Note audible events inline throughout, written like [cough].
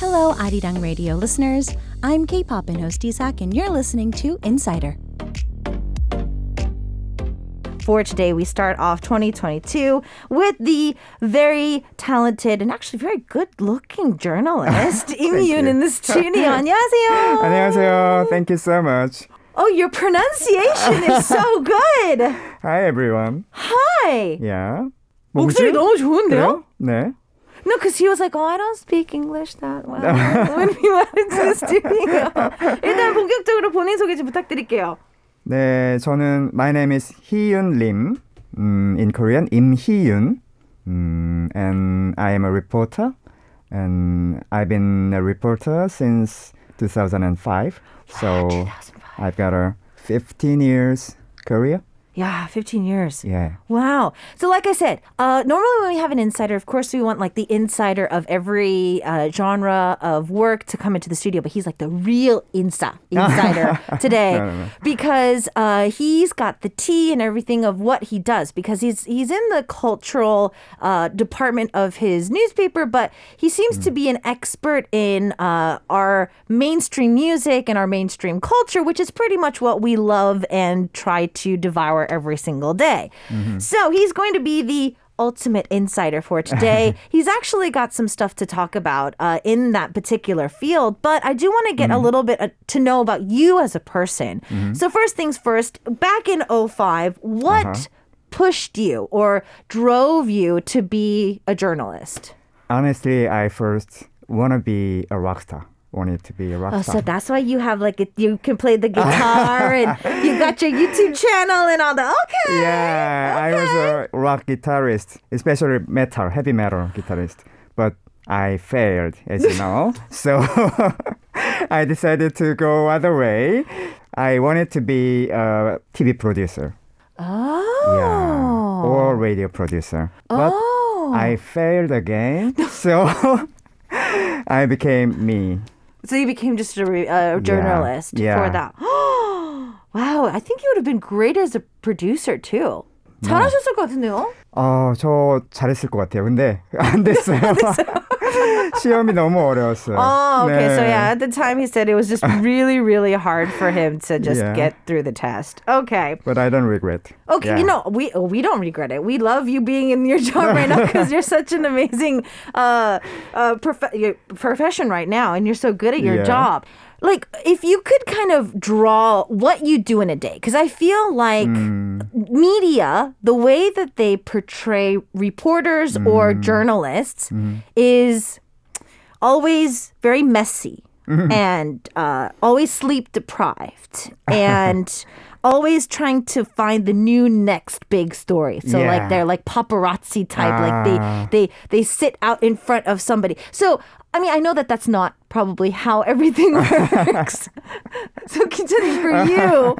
Hello, Arirang Radio listeners. I'm K-pop and host Isak, and you're listening to Insider. For today, we start off 2022 with the very talented and actually very good-looking journalist [laughs] Im Yoon in the studio. [laughs] 안녕하세요. 안녕하세요. Thank you so much. Oh, your pronunciation is so [laughs] good. Hi everyone. Hi. Yeah. 목소리 너무 좋은데요? 그래요? 네. No, because he was like, oh, I don't speak English that well [laughs] when we went into the studio. [laughs] 일단 본격적으로 본인 소개 좀 부탁드릴게요. 네, 저는 my name is Hyun Lim. 음, in Korean, 임희윤. 음, and I am a reporter. And I've been a reporter since 2005. So I've got a 15 years career. Yeah, 15 years. Yeah. Wow. So, like I said, uh, normally when we have an insider, of course, we want like the insider of every uh, genre of work to come into the studio, but he's like the real insa [laughs] insider today No, no, no. because uh, he's got the tea and everything of what he does because he's he's in the cultural uh, department of his newspaper, but he seems to be an expert in uh, our mainstream music and our mainstream culture, which is pretty much what we love and try to devour every single day. So he's going to be the ultimate insider for today. [laughs] He's actually got some stuff to talk about uh, in that particular field, but I do want to get a little bit uh, to know about you as a person. So, first things first, back in 05, what pushed you or drove you to be a journalist? Honestly, I first want to be a rock star. Wanted to be a rock Oh, star. so that's why you have like a, you can play the guitar and [laughs] you got your YouTube channel and all that. Okay. Yeah, I was a rock guitarist, especially metal, heavy metal guitarist. But I failed, as you know. [laughs] so [laughs] I decided to go other way. I wanted to be a TV producer. Oh. Yeah. Or oh. radio producer. But Oh. I failed again. So I became me. So you became just a re- uh, journalist Yeah. for that. [gasps] wow, I think you would have been great as a producer too. 잘하셨을 것 같은데요? 어, 저 잘했을 것 같아요. 근데 [laughs] 안 됐어요. [laughs] [laughs] 시험이 너무 어려웠어요. Oh, okay. So 네. yeah, at the time he said it was just really, really hard for him to just Yeah. get through the test. Okay. But I don't regret. Okay, Yeah. you know we we don't regret it. We love you being in your job right now [laughs] because you're such an amazing uh, uh, prof- your profession right now, and you're so good at your Yeah. job. Like, if you could kind of draw what you do in a day, because I feel like Mm. media, the way that they portray reporters or Mm. journalists, Mm-hmm. is always very messy Mm-hmm. and uh, always sleep deprived [laughs] and always trying to find the new next big story. So like they're like paparazzi type, like they Ah. they they sit out in front of somebody. So I mean, I know that that's not probably how [laughs] everything works. [laughs] so Kintanin, for you,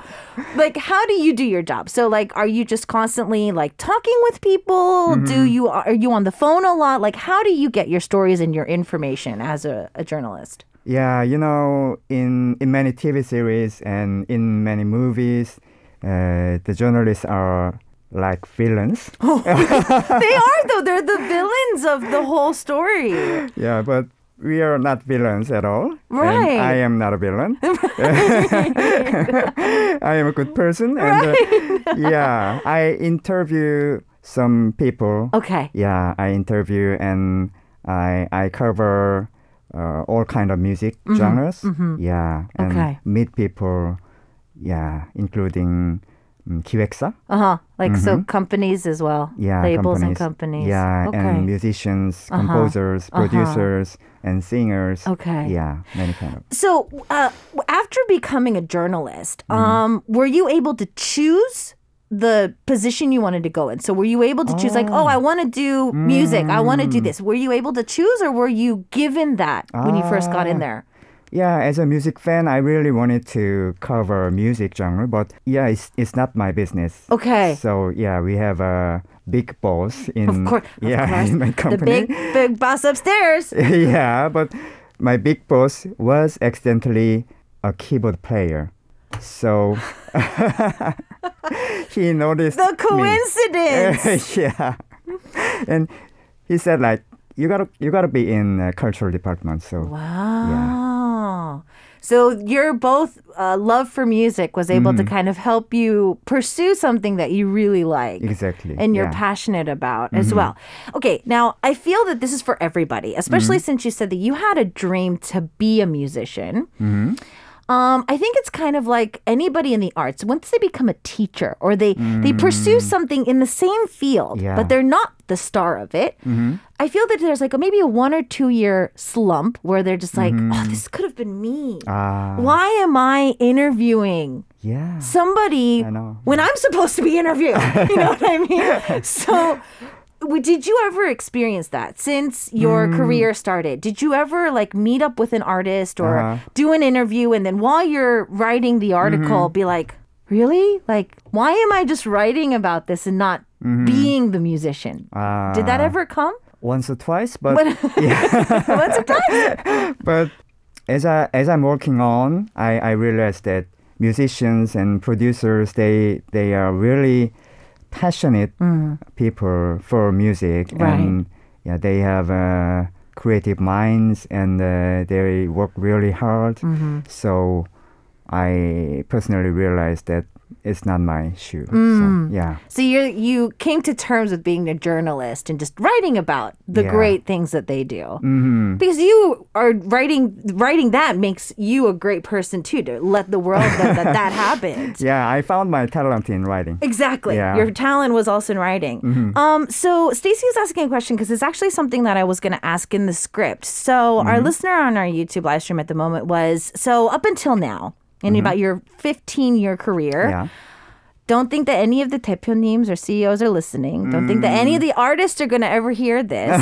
like, how do you do your job? So, like, are you just constantly like talking with people? Do you are you on the phone a lot? Like, how do you get your stories and your information as a, a journalist? Yeah, you know, in in many TV series and in many movies, uh, the journalists are like villains. [laughs] they are though; they're the villains of the whole story. Yeah, but we are not villains at all. And Right. I am not a villain. [laughs] [laughs] I am a good person. And uh, [laughs] yeah, I interview some people. Okay. Yeah, I interview and I I cover uh, all kind of music genres. Yeah, and Mm-hmm. Okay. meet people. Yeah, including um, 기획사. Uh huh. Like so, companies as well. Mm-hmm. Yeah, labels and companies. companies. Yeah, Okay. and musicians, Uh-huh. composers, Uh-huh. producers, and singers. Okay. Yeah, many kind of. So, uh, after becoming a journalist, Mm-hmm. um, were you able to choose the position you wanted to go in? So, were you able to choose, like, oh, I want to do music, I want to Mm. do this? Were you able to choose, or were you given that when you first got in Ah. there? Yeah, as a music fan, I really wanted to cover music genre, but yeah, it's it's not my business. Okay. So yeah, we have a big boss in Of course, of yeah [laughs] course. in my company. the big, big boss upstairs. [laughs] yeah, but my big boss was accidentally a keyboard player. So [laughs] he noticed The coincidence. yeah. And he said like, you gotta you gotta be in uh, cultural department. So Wow. So your both uh, love for music was able Mm-hmm. to kind of help you pursue something that you really like. Exactly, And you're yeah. Mm-hmm. passionate about as well. Okay, now I feel that this is for everybody, especially Mm-hmm. since you said that you had a dream to be a musician. Mm-hmm. Um, I think it's kind of like anybody in the arts. Once they become a teacher or they they pursue something in the same field, Mm. Yeah. Mm-hmm. but they're not the star of it. I feel that there's like a, maybe a one or two year slump where they're just like, oh, this could have been me. Mm-hmm. Ah, Why am I interviewing yeah. somebody when I'm supposed to be interviewing? [laughs] you know what I mean? So, did you ever experience that since your Mm. career started? Did you ever like meet up with an artist or Uh-huh. do an interview and then while you're writing the article, Mm-hmm. be like, really? Like, why am I just writing about this and not being the musician? Uh, Did that ever come? once or twice, but [laughs] yeah, [laughs] once or twice. [laughs] but as I as I'm working on, I, I realized that musicians and producers they they are really passionate people for music Mm. Right. and yeah they have uh, creative minds and uh, they work really hard. Mm-hmm. So I personally realized that it's not my shoe. Mm. So, yeah. So you you came to terms with being a journalist and just writing about the Yeah. great things that they do. hmm Because you are writing writing that makes you a great person too to let the world know that that [laughs] happened. Yeah, I found my talent in writing. Exactly. Yeah. Your talent was also in writing. Um, so Stacy was asking a question because it's actually something that I was going to ask in the script. So our listener on our YouTube live stream at the moment was so up until now, in about your 15 year career, Yeah. don't think that any of the 대표님s or CEOs are listening. Don't think that any of the artists are going to ever hear this.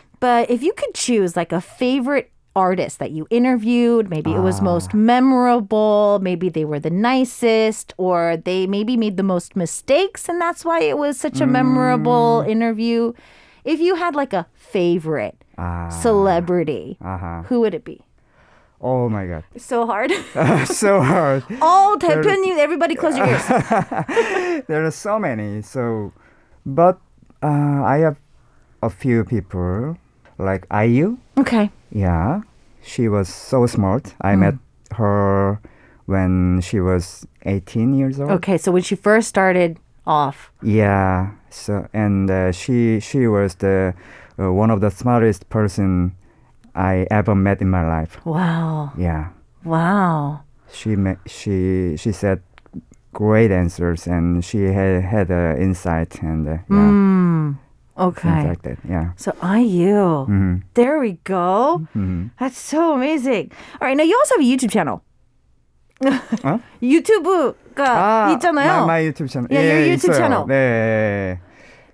[laughs] but if you could choose like a favorite artist that you interviewed, maybe it was most memorable, maybe they were the nicest, or they maybe made the most mistakes, and that's why it was such a memorable interview. If you had like a favorite Ah. celebrity, Uh-huh. who would it be? Oh my god. So hard. [laughs] so hard. oh, 대표님, everybody close your ears. [laughs] there are so many. So, but uh, I have a few people like IU. Okay. Yeah, she was so smart. I met her when she was 18 years old. Okay, so when she first started off, Yeah. So and uh, she she was the uh, one of the smartest person I ever met in my life. wow, Yeah. wow. She ma- she she said great answers and she had had uh, insight and uh, yeah Mm, things okay. like that. Yeah. So IU. hmm There we go. hmm That's so amazing. All right, now you also have a YouTube channel. 어? 유튜브가 있잖아요. 아, my, my YouTube channel. Yeah, your 예, YouTube 있어요. channel. 네.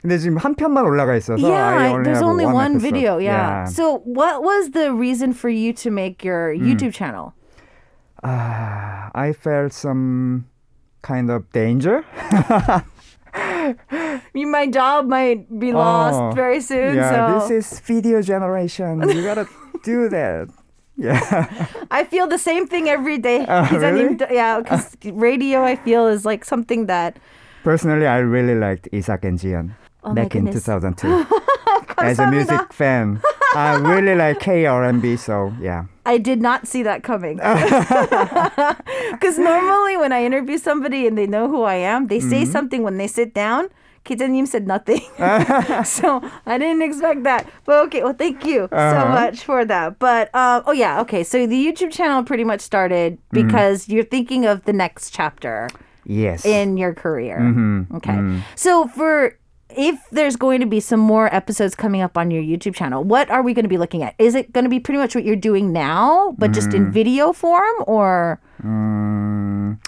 근데 지금 한 편만 올라가 있어서 yeah, I only there's have only one episode. video. Yeah. So, what was the reason for you to make your Mm. YouTube channel? Uh, I felt some kind of danger. [laughs] You, my job might be lost Oh, very soon. yeah, so this is video generation. You gotta [laughs] do that. Yeah. I feel the same thing every day. Oh, 기자님, really? Yeah, because [laughs] radio I feel is like something that Personally, I really liked Isaac and Jian Oh back in 2002 [laughs] as a music fan. I really like K R M B. So yeah. I did not see that coming. [laughs] Because normally when I interview somebody and they know who I am, they say mm-hmm. something when they sit down. Kitanim said nothing. [laughs] so I didn't expect that. But okay, well, thank you uh-huh. so much for that. But uh, oh, yeah, okay. So the YouTube channel pretty much started mm-hmm. because mm. you're thinking of the next chapter. Yes. In your career. Mm-hmm. Okay. Mm-hmm. So for if there's going to be some more episodes coming up on your YouTube channel, what are we going to be looking at? Is it going to be pretty much what you're doing now, but just in video form, or Mm,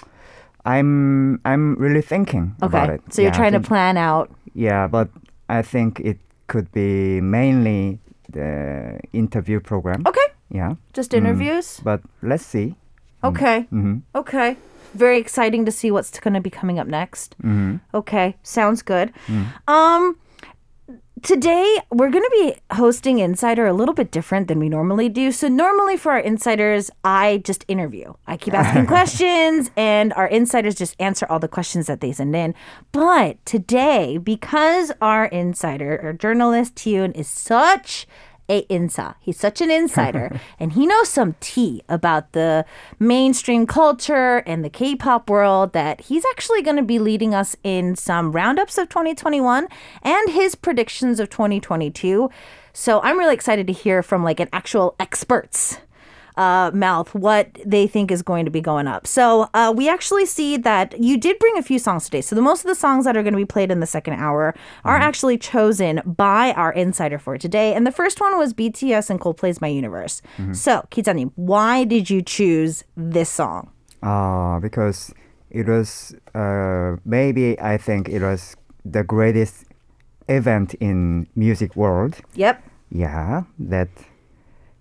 I'm I'm really thinking about it. So you're Yeah, I trying to think- plan out. Yeah, but I think it could be mainly the interview program. Okay, Yeah, just interviews. but let's see. Okay, hmm okay. Very exciting to see what's going to be coming up next. hmm Okay, sounds good. Um, today we're going to be hosting Insider a little bit different than we normally do. So normally for our insiders, I just interview. I keep asking [laughs] questions, and our insiders just answer all the questions that they send in. But today, because our insider, our journalist Tune, is such a insa. He's such an insider, [laughs] and he knows some tea about the mainstream culture and the K-pop world. That he's actually going to be leading us in some roundups of 2021 and his predictions of 2022. So I'm really excited to hear from like an actual experts uh, mouth what they think is going to be going up. So uh, we actually see that you did bring a few songs today. So the most of the songs that are going to be played in the second hour are mm-hmm. actually chosen by our insider for today. And the first one was BTS and Coldplay's My Universe. Mm-hmm. So Kizanim, why did you choose this song? Uh, because it was uh, maybe I think it was the greatest event in music world. Yep. Yeah, that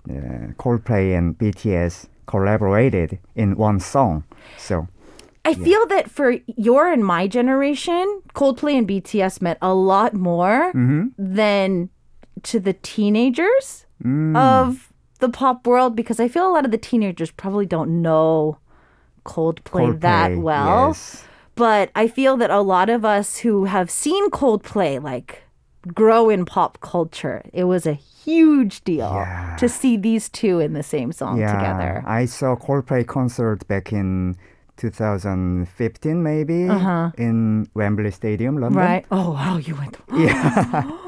uh, Coldplay and BTS collaborated in one song. So I feel that for your and my generation, Coldplay and BTS meant a lot more than to the teenagers of the pop world because I feel a lot of the teenagers probably don't know Coldplay, that well. yes. But I feel that a lot of us who have seen Coldplay like grow in pop culture, it was a huge deal Yeah. to see these two in the same song yeah, together. I saw Coldplay concert back in 2015 maybe uh-huh. in Wembley Stadium, London. Right. Oh wow, you went. [laughs] Yeah. [gasps]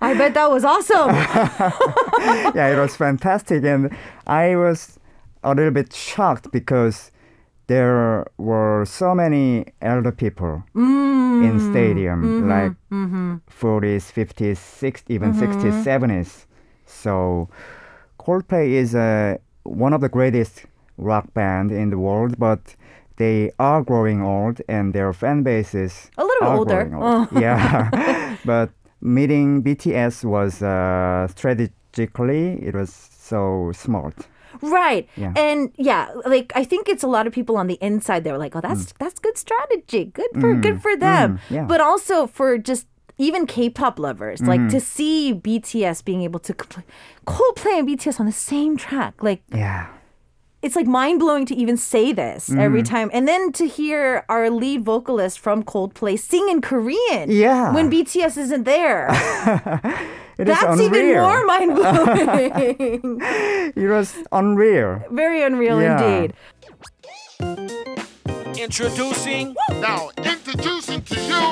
I bet that was awesome. [laughs] yeah, it was fantastic, and I was a little bit shocked because there were so many elder people Mm. in stadium, Mm-hmm. like 40s, 50s, 60s, even 60s, 70s. So Coldplay is uh, one of the greatest rock band in the world, but they are growing old, and their fan bases A little are older. old. yeah, [laughs] [laughs] but meeting BTS was uh, strategically it was so smart. Right. Yeah. And yeah, like I think it's a lot of people on the inside they were like, "Oh, that's mm. that's good strategy. Good for mm. good for them." Mm. yeah. But also for just even K-pop lovers, like mm-hmm. to see BTS being able to compl- Coldplay and BTS on the same track, like Yeah. it's like mind blowing to even say this every mm-hmm. time. And then to hear our lead vocalist from Coldplay sing in Korean Yeah. when BTS isn't there. [laughs] It is That's even unreal. more mind blowing. [laughs] It was unreal. Very unreal Yeah. indeed. Introducing Now introducing to you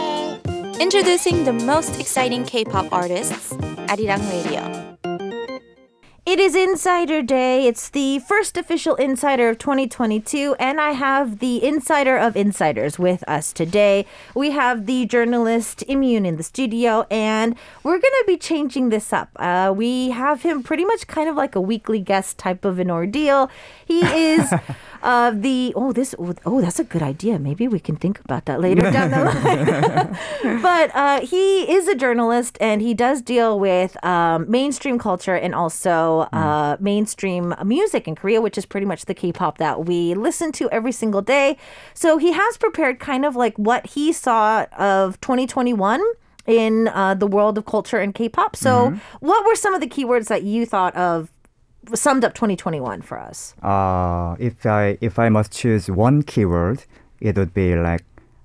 Introducing the most exciting K-pop artists, Arirang Radio. It is Insider Day. It's the first official Insider of 2022, and I have the Insider of Insiders with us today. We have the journalist Immune in the studio, and we're going to be changing this up. Uh, we have him pretty much kind of like a weekly guest type of an ordeal. He is. [laughs] Uh, the oh this oh that's a good idea. Maybe we can think about that later down the [laughs] line. but uh, he is a journalist and he does deal with um, mainstream culture and also uh, mainstream music in Korea, which is pretty much the K-pop that we listen to every single day. So he has prepared kind of like what he saw of 2021 in uh, the world of culture and K-pop. So, what were some of the keywords that you thought of? Summed up 2021 for us. Uh, if I if I must choose one keyword, it would be like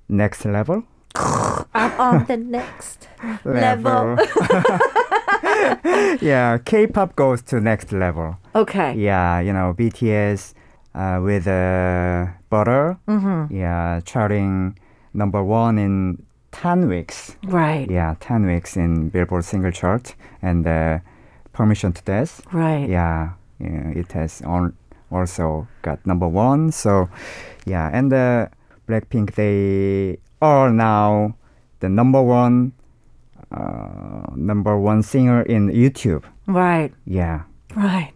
next level. [laughs] I'm on the next [laughs] level. [laughs] yeah, K-pop goes to next level. Okay. Yeah, you know BTS uh, with uh, Butter. Mm-hmm. Yeah, charting number one in ten weeks. Right. Yeah, ten weeks in Billboard single chart, and uh, Permission to Dance. Right. Yeah, yeah, it has on, also got number one. So, yeah, and uh, Blackpink they are now the number one, uh, number one singer in YouTube. Right. Yeah, Right.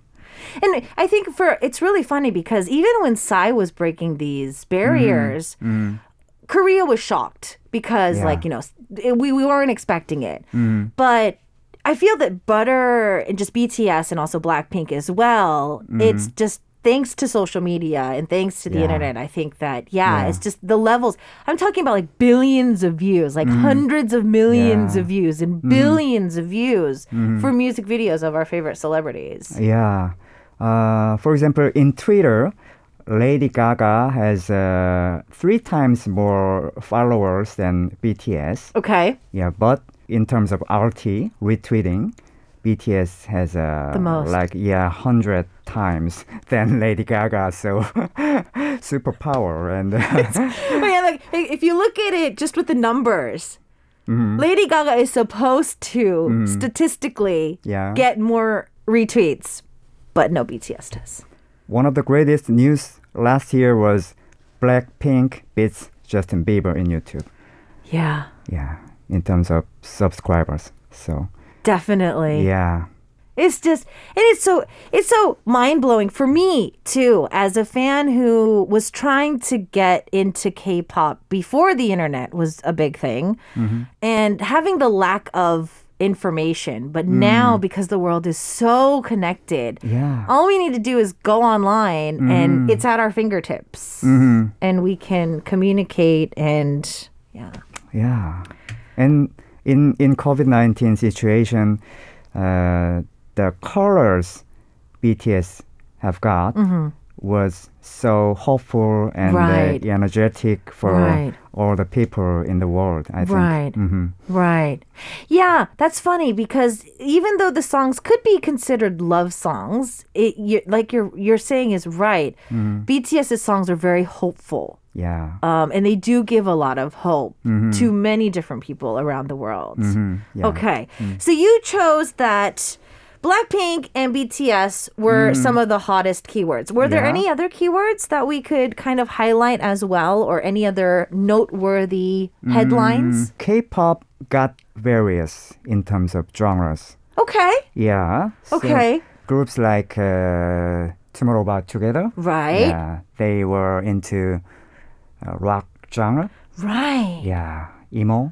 And I think for it's really funny because even when Psy was breaking these barriers, Korea was shocked because Yeah. like, you know, we, we weren't expecting it. But I feel that Butter and just BTS and also Blackpink as well, it's just thanks to social media and thanks to the Yeah. internet, I think that yeah, Yeah. it's just the levels. I'm talking about like billions of views, like hundreds of millions Yeah. of views and billions of views for music videos of our favorite celebrities. yeah. Uh, for example, in Twitter, Lady Gaga has uh, three times more followers than BTS. Okay. Yeah, but in terms of RT retweeting, BTS has uh, like yeah hundred times [laughs] than Lady Gaga. So [laughs] superpower and [laughs] But yeah, like if you look at it just with the numbers, Lady Gaga is supposed to statistically Yeah. get more retweets, but no BTS does. one of the greatest news last year was Blackpink beats Justin Bieber in YouTube. Yeah, Yeah, in terms of subscribers. So. Definitely. yeah, It's just and it's so it's so mind-blowing for me too as a fan who was trying to get into K-pop before the internet was a big thing mm-hmm. and having the lack of information but mm. now because the world is so connected yeah. all we need to do is go online and mm. it's at our fingertips mm-hmm. and we can communicate and yeah. Yeah, and in in COVID nineteen situation, uh, the colors BTS have got was so hopeful and uh, energetic for Right. all the people in the world. I think. Right. hmm Right. Yeah, that's funny because even though the songs could be considered love songs, it you, like you're you're saying is right. BTS's songs are very hopeful. Yeah. Um, and they do give a lot of hope to many different people around the world. Mhm. Yeah. Okay. So you chose that Blackpink and BTS were some of the hottest keywords. Were there Yeah. any other keywords that we could kind of highlight as well or any other noteworthy headlines? Mm, K-pop got various in terms of genres. Okay. Yeah. so Okay. groups like uh, Tomorrow X Together. Right. Yeah. They were into uh, rock genre. Right. Yeah. Emo.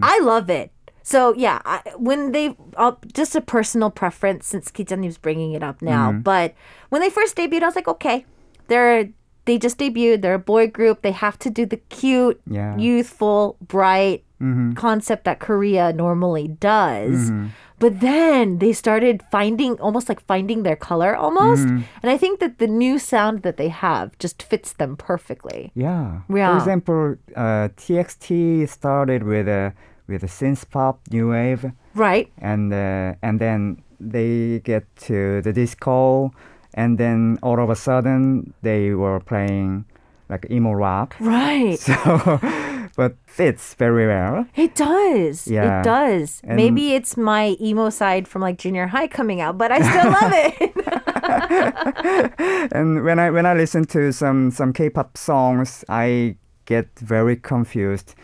I love it. So yeah, I, when they uh, just a personal preference since Kija님's bringing it up now, but when they first debuted, I was like, okay, they're they just debuted. They're a boy group. They have to do the cute, Yeah. youthful, bright Mm-hmm. concept that Korea normally does. But then they started finding almost like finding their color almost. Mm-hmm. And I think that the new sound that they have just fits them perfectly. Yeah. Yeah. For example, uh, TXT started with a with a synth pop new wave, Right? and uh, and then they get to the disco, and then all of a sudden they were playing like emo rock. Right. [laughs] So, but fits very well. It does. Yeah. It does. And- Maybe it's my emo side from like junior high coming out, but I still love [laughs] it. [laughs] And when I when I listen to some some K-pop songs, I get very confused,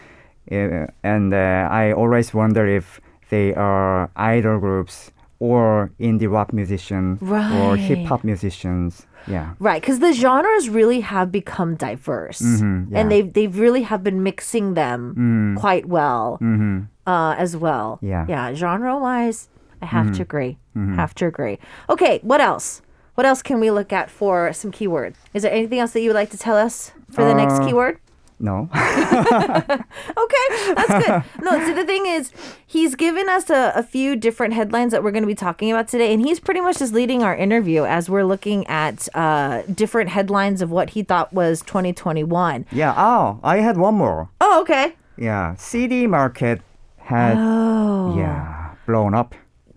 and uh, I always wonder if they are idol groups or indie rock musician or hip hop musicians. Yeah. right, because the genres really have become diverse, Mhm, yeah. and they they really have been mixing them quite well Mm-hmm. uh, as well. Yeah. Mm-hmm. yeah. Genre wise, I have to agree. Have to agree. Okay, what else? What else can we look at for some keywords? Is there anything else that you would like to tell us for the next Uh, keyword? No. [laughs] Okay, that's good. No, so the thing is, he's given us a, a few different headlines that we're going to be talking about today, and he's pretty much just leading our interview as we're looking at uh, different headlines of what he thought was 2021. yeah. Oh, I had one more. Oh, okay. Yeah. CD market had Oh. yeah blown up.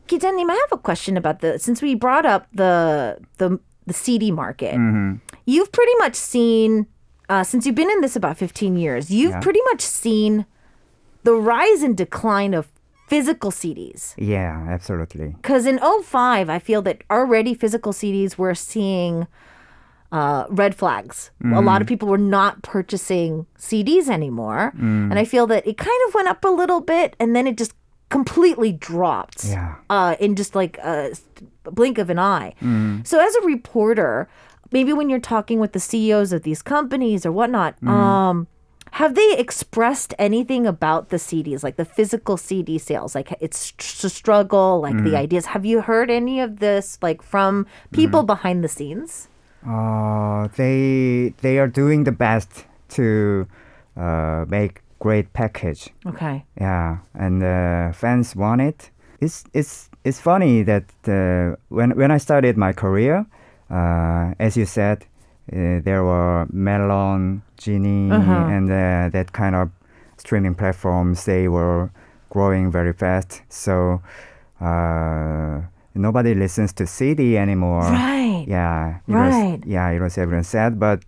Kijanim, I have a question about the since we brought up the the the CD market. You've pretty much seen uh, since you've been in this about 15 years. You've Yeah. pretty much seen the rise and decline of physical CDs. Yeah, absolutely. Because in 05, I feel that already physical CDs were seeing uh, red flags. A lot of people were not purchasing CDs anymore. And I feel that it kind of went up a little bit and then it just completely dropped Yeah. uh, in just like a s- blink of an eye. So as a reporter, maybe when you're talking with the CEOs of these companies or whatnot, um, have they expressed anything about the CDs, like the physical CD sales? Like it's a struggle, like the ideas. Have you heard any of this, like from people behind the scenes? Uh, they they are doing the best to uh, make great package. Okay. Yeah, and uh, fans want it. It's it's it's funny that uh, when when I started my career, as you said, uh, there were Melon, Genie, and uh, that kind of streaming platforms. They were growing very fast. So uh, nobody listens to CD anymore. Right. Yeah. Right. Was, yeah, it was everyone said, but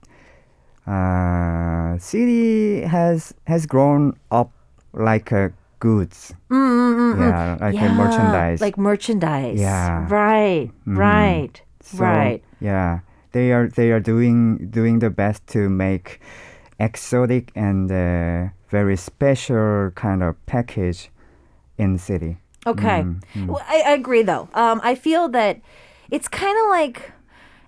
uh, CD has has grown up like a goods. Yeah, like a Yeah, merchandise. Like merchandise. Yeah. Right. Right. So, right. Yeah, they are they are doing doing the best to make exotic and uh, very special kind of package in the CD. Okay. Mm-hmm. Well, I, I agree, though. Um, I feel that it's kind of like,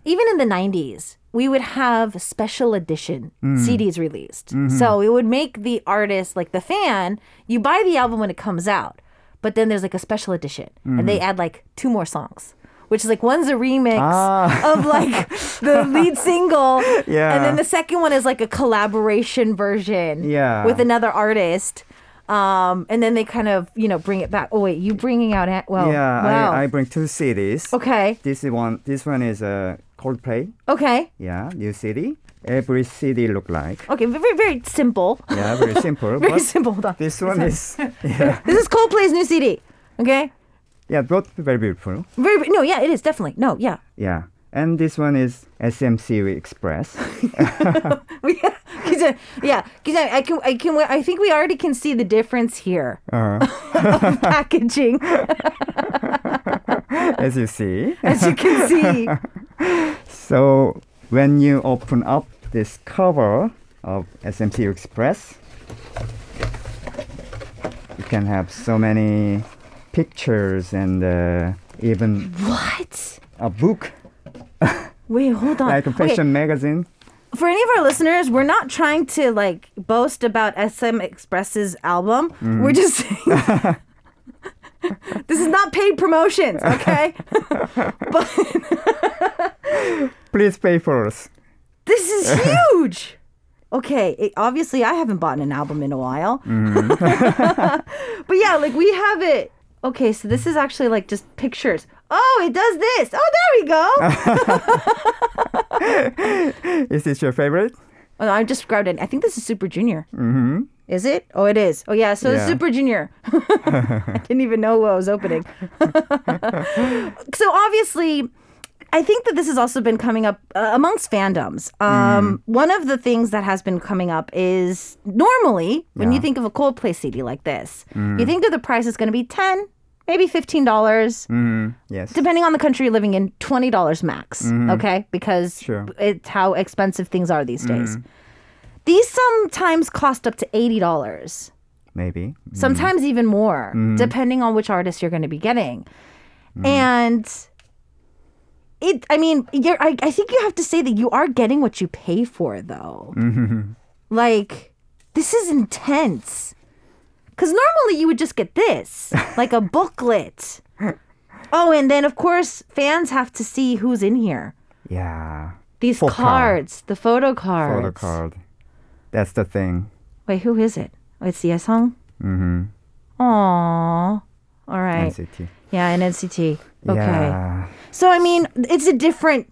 even in the 90s, we would have special edition Mm. CDs released. Mm-hmm. So it would make the artist, like the fan, you buy the album when it comes out, but then there's like a special edition, and they add like two more songs. Which is like one's a remix. Ah. [laughs] of like the lead single, Yeah. and then the second one is like a collaboration version Yeah. with another artist. Um, and then they kind of, you know, bring it back. Oh wait, you bringing out? An- well, yeah, wow. I, I bring two CDs. okay, This is one. This one is a uh, Coldplay. okay, Yeah, new CD. Every CD look like. okay. Very, very simple. Yeah, very simple. [laughs] Very simple. Hold on. This one is [laughs] yeah, This is Coldplay's new CD. Okay. Yeah, both very beautiful. Very no, yeah, it is definitely no, yeah. Yeah, and this one is SMCU Express. [laughs] We, cause, uh, yeah, cause I, I can, I can, I think we already can see the difference here. Uh, [laughs] of packaging, [laughs] as you see. as you can see. So when you open up this cover of SMCU Express, you can have so many pictures and uh, even What? a book Wait, hold on. like a Okay, fashion magazine. for any of our listeners, we're not trying to like boast about SMCU Express's album. We're just saying [laughs] this is not paid promotions, okay? [laughs] but Please pay for us. this is [laughs] huge. Okay, it, obviously I haven't bought an album in a while. but yeah, like we have it. Okay, so this is actually like just pictures. Oh, it does this. Oh, there we go. [laughs] Is this your favorite? Oh, no, I just grabbed it. I think this is Super Junior. Mm-hmm. Is it? Oh, it is. Oh, yeah. So Yeah. Super Junior. [laughs] I didn't even know what I was opening. [laughs] so obviously, I think that this has also been coming up uh, amongst fandoms. Um, One of the things that has been coming up is normally when you think of a Coldplay CD like this, you think that the price is going to be ten, maybe fifteen dollars Mm, yes. depending on the country you're living in, twenty dollars max. Mm-hmm. Okay, because Sure. it's how expensive things are these days. Mm-hmm. These sometimes cost up to eighty dollars, Maybe. sometimes even more, depending on which artist you're going to be getting. And it, I mean, you're, I, I think you have to say that you are getting what you pay for, though. Like, this is intense. Because normally you would just get this, like a booklet. Oh, and then of course fans have to see who's in here. Yeah. These Photo cards, the photo cards. Photo card. That's the thing. Wait, who is it? Oh, it's the song. Mm-hmm. Aww. All right. NCT. Yeah, and NCT. Okay. Yeah. So I mean, it's a different.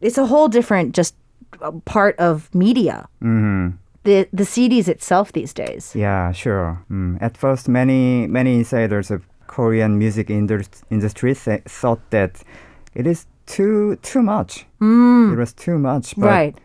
It's a whole different just uh, part of media. Mm-hmm. The the CDs itself these days. Yeah, sure. Mm. At first, many many insiders of Korean music indus- industry th- thought that it is too too much. It was too much, but Mm. right.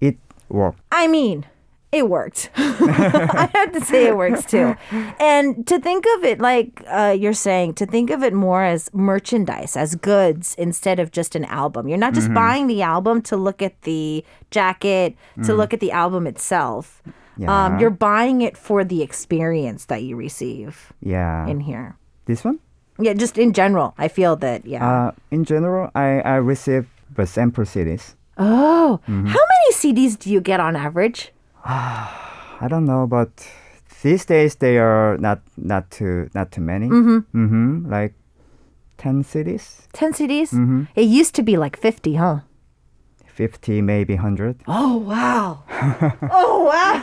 it worked. I mean, it worked. [laughs] I have to say it works too. And to think of it like uh, you're saying, to think of it more as merchandise, as goods, instead of just an album. You're not just buying the album to look at the jacket, to look at the album itself. Um, you're buying it for the experience that you receive Yeah. in here. this one? Yeah, just in general, I feel that, yeah. Uh, in general, I I receive the sample CDs. oh, mm-hmm. how many CDs do you get on average? [sighs] I don't know, but these days they are not not too not too many. Mm-hmm. Mm-hmm. Like ten CDs. 10 CDs. Mm-hmm. It used to be like 50, huh? fifty, maybe hundred. Oh wow! [laughs] oh wow!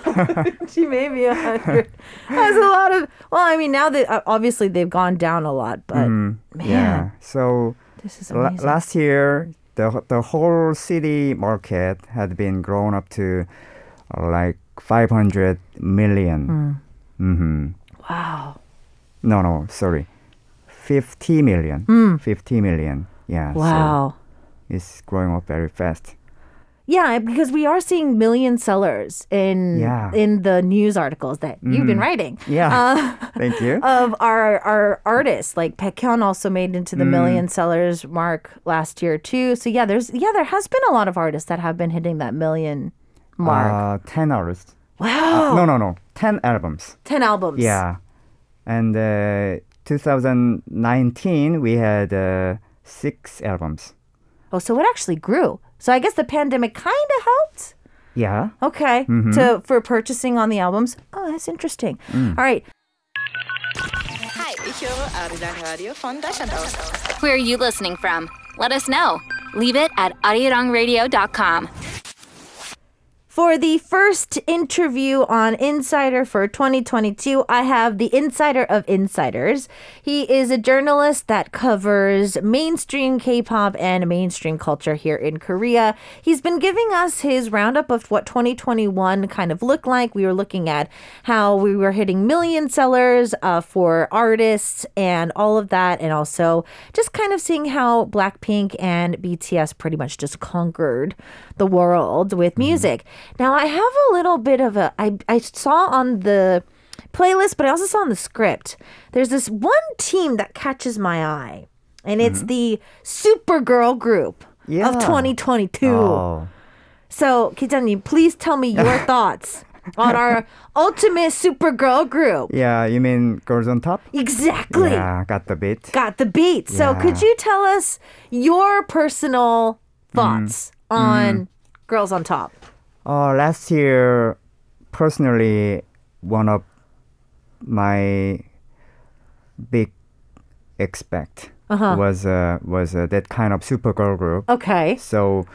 [laughs] she a hundred. That's a lot of. Well, I mean, now that uh, obviously they've gone down a lot, but man, Yeah. So this is amazing. last year, the the whole CD market had been grown up to like five hundred million. Mm-hmm. wow! No, no, sorry, 50 million. 50 million. Yeah. so Wow. it's growing up very fast. Yeah, because we are seeing million sellers in Yeah. in the news articles that you've been writing. Yeah. Uh, [laughs] Thank you. of our our artists. Like Baekhyun also made into the Mm. million sellers mark last year too. So yeah, there's yeah, there has been a lot of artists that have been hitting that million mark. Uh, 10 artists. wow. No, no, no. 10 albums. 10 albums. Yeah. And uh, 2019, we had uh, six albums. Oh, so it actually grew. So I guess the pandemic kind of helped. Yeah. Okay. Mm-hmm. To for purchasing on the albums. Oh, that's interesting. Mm. All right. Hi, ich höre Arirang Radio von Deutschland. Where are you listening from? Let us know. Leave it at arirang.radio.com. For the first interview on Insider for 2022, I have the insider of insiders. He is a journalist that covers mainstream K pop and mainstream culture here in Korea. He's been giving us his roundup of what 2021 kind of looked like. We were looking at how we were hitting million sellers uh, for artists and all of that, and also just kind of seeing how Blackpink and BTS pretty much just conquered the world with music. Now I have a little bit of a I I saw on the playlist, but I also saw on the script. There's this one team that catches my eye, and it's mm-hmm. the Supergirl group Yeah. of 2022. Oh. So, Kijanim, please tell me your [laughs] thoughts on our ultimate Supergirl group. Yeah, you mean girls on top? Exactly. Yeah, got the beat. Got the beat. So, could you tell us your personal mm. thoughts mm. on Girls on Top? Uh, last year, personally, one of my big expect was uh, was uh, that kind of Supergirl group. Okay. So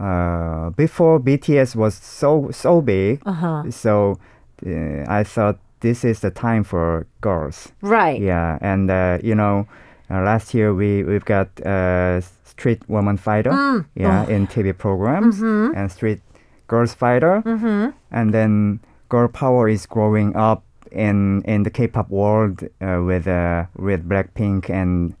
uh, before BTS was so so big, so uh, I thought this is the time for girls. Right. Yeah, and uh, you know, uh, last year we we've got uh, Street Woman Fighter, Mm. yeah, Oh. in TV programs, Mm-hmm. and Street Girls Fighter, and then girl power is growing up in in the K-pop world uh, with uh, with Blackpink and.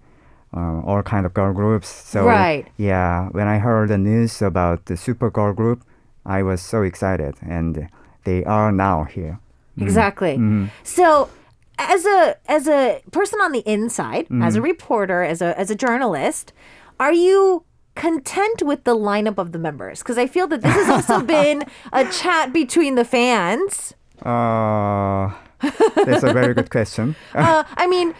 Uh, all kind of girl groups. So Right. yeah, when I heard the news about the super girl group, I was so excited, and they are now here. Exactly. Mm-hmm. So as a as a person on the inside, as Mm-hmm. a reporter, as a as a journalist, are you content with the lineup of the members? Because I feel that this has also [laughs] been a chat between the fans. Uh, that's a very good question. [laughs] Uh, I mean,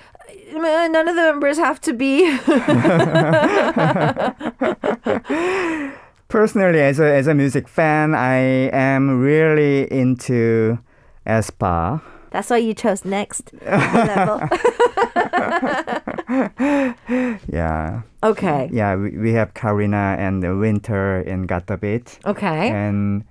uh, none of the members have to be. [laughs] Personally, as a as a music fan, I am really into aespa. That's why you chose next level. [laughs] Yeah, Okay. yeah. We, we have Karina and Winter in Beat, Okay. and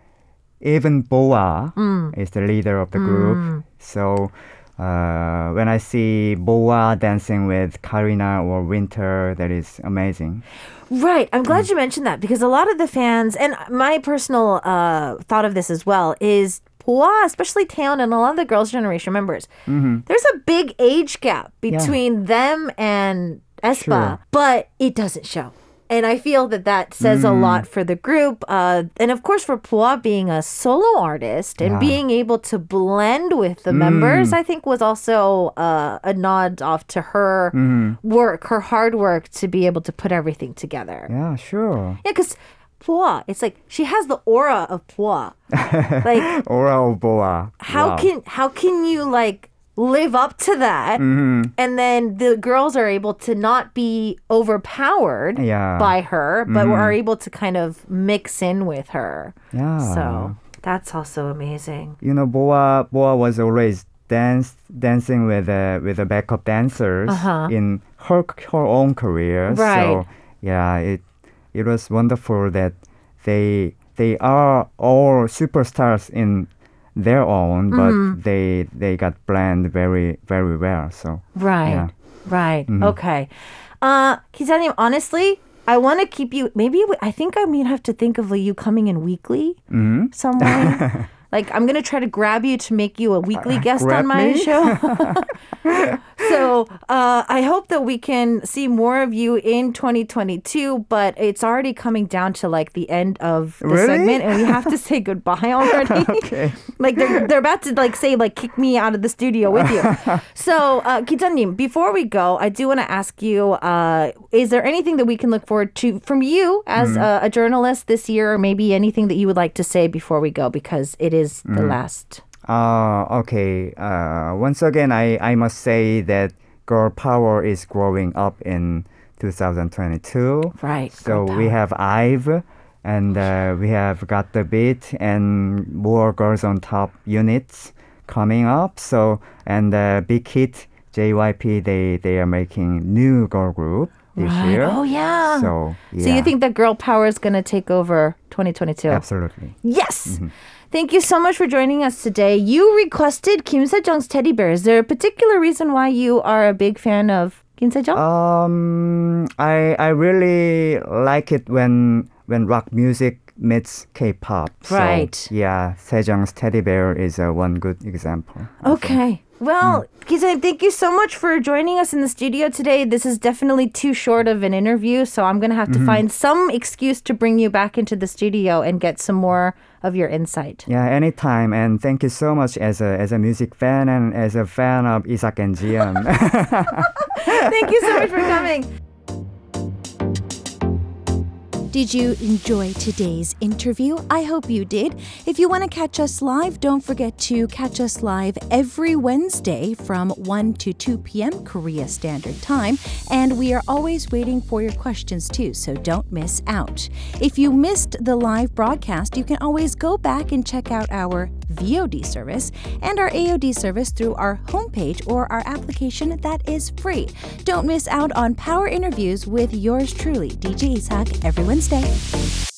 even Boa is the leader of the group. So. Uh, when I see Boa dancing with Karina or Winter, that is amazing. Right. I'm Mm. glad you mentioned that because a lot of the fans, and my personal uh, thought of this as well, is BoA, especially Taeyeon and a lot of the girls' generation members. Mm-hmm. There's a big age gap between them and Sure. But it doesn't show. And I feel that that says Mm. a lot for the group. Uh, and of course, for BoA being a solo artist and Yeah. being able to blend with the members, I think was also uh, a nod off to her work, her hard work to be able to put everything together. Yeah, sure. Yeah, because BoA, it's like she has the aura of BoA. like [laughs] Aura of Boa. how Wow. can how can you like live up to that Mm-hmm. and then the girls are able to not be overpowered Yeah. by her but are able to kind of mix in with her Yeah. so that's also amazing you know, Boa Boa was always dance dancing with uh, with the backup dancers Uh-huh. in her her own career. Right. So yeah, it it was wonderful that they they are all superstars in their own, but Mm-hmm. they they got blend very very well. So right Yeah. right Mm-hmm. okay uh kizanim honestly I want to keep you. Maybe I think I mean have to think of you coming in weekly Mm-hmm. somewhere. [laughs] Like I'm gonna try to grab you to make you a weekly guest on my me? show. [laughs] [laughs] so uh, I hope that we can see more of you in 2022. But it's already coming down to like the end of the really? segment, and we have to say goodbye [laughs] already. okay. like they're they're about to like say like kick me out of the studio with you. so uh, before we go, I do want to ask you: uh, Is there anything that we can look forward to from you as mm. a, a journalist this year, or maybe anything that you would like to say before we go? Because it is the last. Uh, okay. Uh, once again, I, I must say that girl power is growing up in 2022. Right. So we have Ive, and uh, we have got the beat, and more girls on top units coming up. So and uh, big hit JYP, they they are making new girl group this Right. year. Oh yeah. So yeah. So you think that girl power is going to take over 2022? absolutely? Yes. Thank you so much for joining us today. You requested Kim Se-jung's teddy bear. Is there a particular reason why you are a big fan of Kim Se-jung? Um, I I really like it when when rock music meets K-pop. So, Right. yeah, Se-jung's teddy bear is uh, one good example. I think. Okay. Well, Kizanim, thank you so much for joining us in the studio today. This is definitely too short of an interview, so I'm going to have to find some excuse to bring you back into the studio and get some more of your insight. Yeah, anytime, and thank you so much as a as a music fan and as a fan of Isak and Jian. [laughs] thank you so much for coming. Did you enjoy today's interview? I hope you did. If you want to catch us live, don't forget to catch us live every Wednesday from 1 to 2 p.m. Korea Standard Time. And we are always waiting for your questions too, so don't miss out. If you missed the live broadcast, you can always go back and check out our VOD service and our AOD service through our homepage or our application that is free. Don't miss out on power interviews with yours truly, DJ Isak, every Wednesday.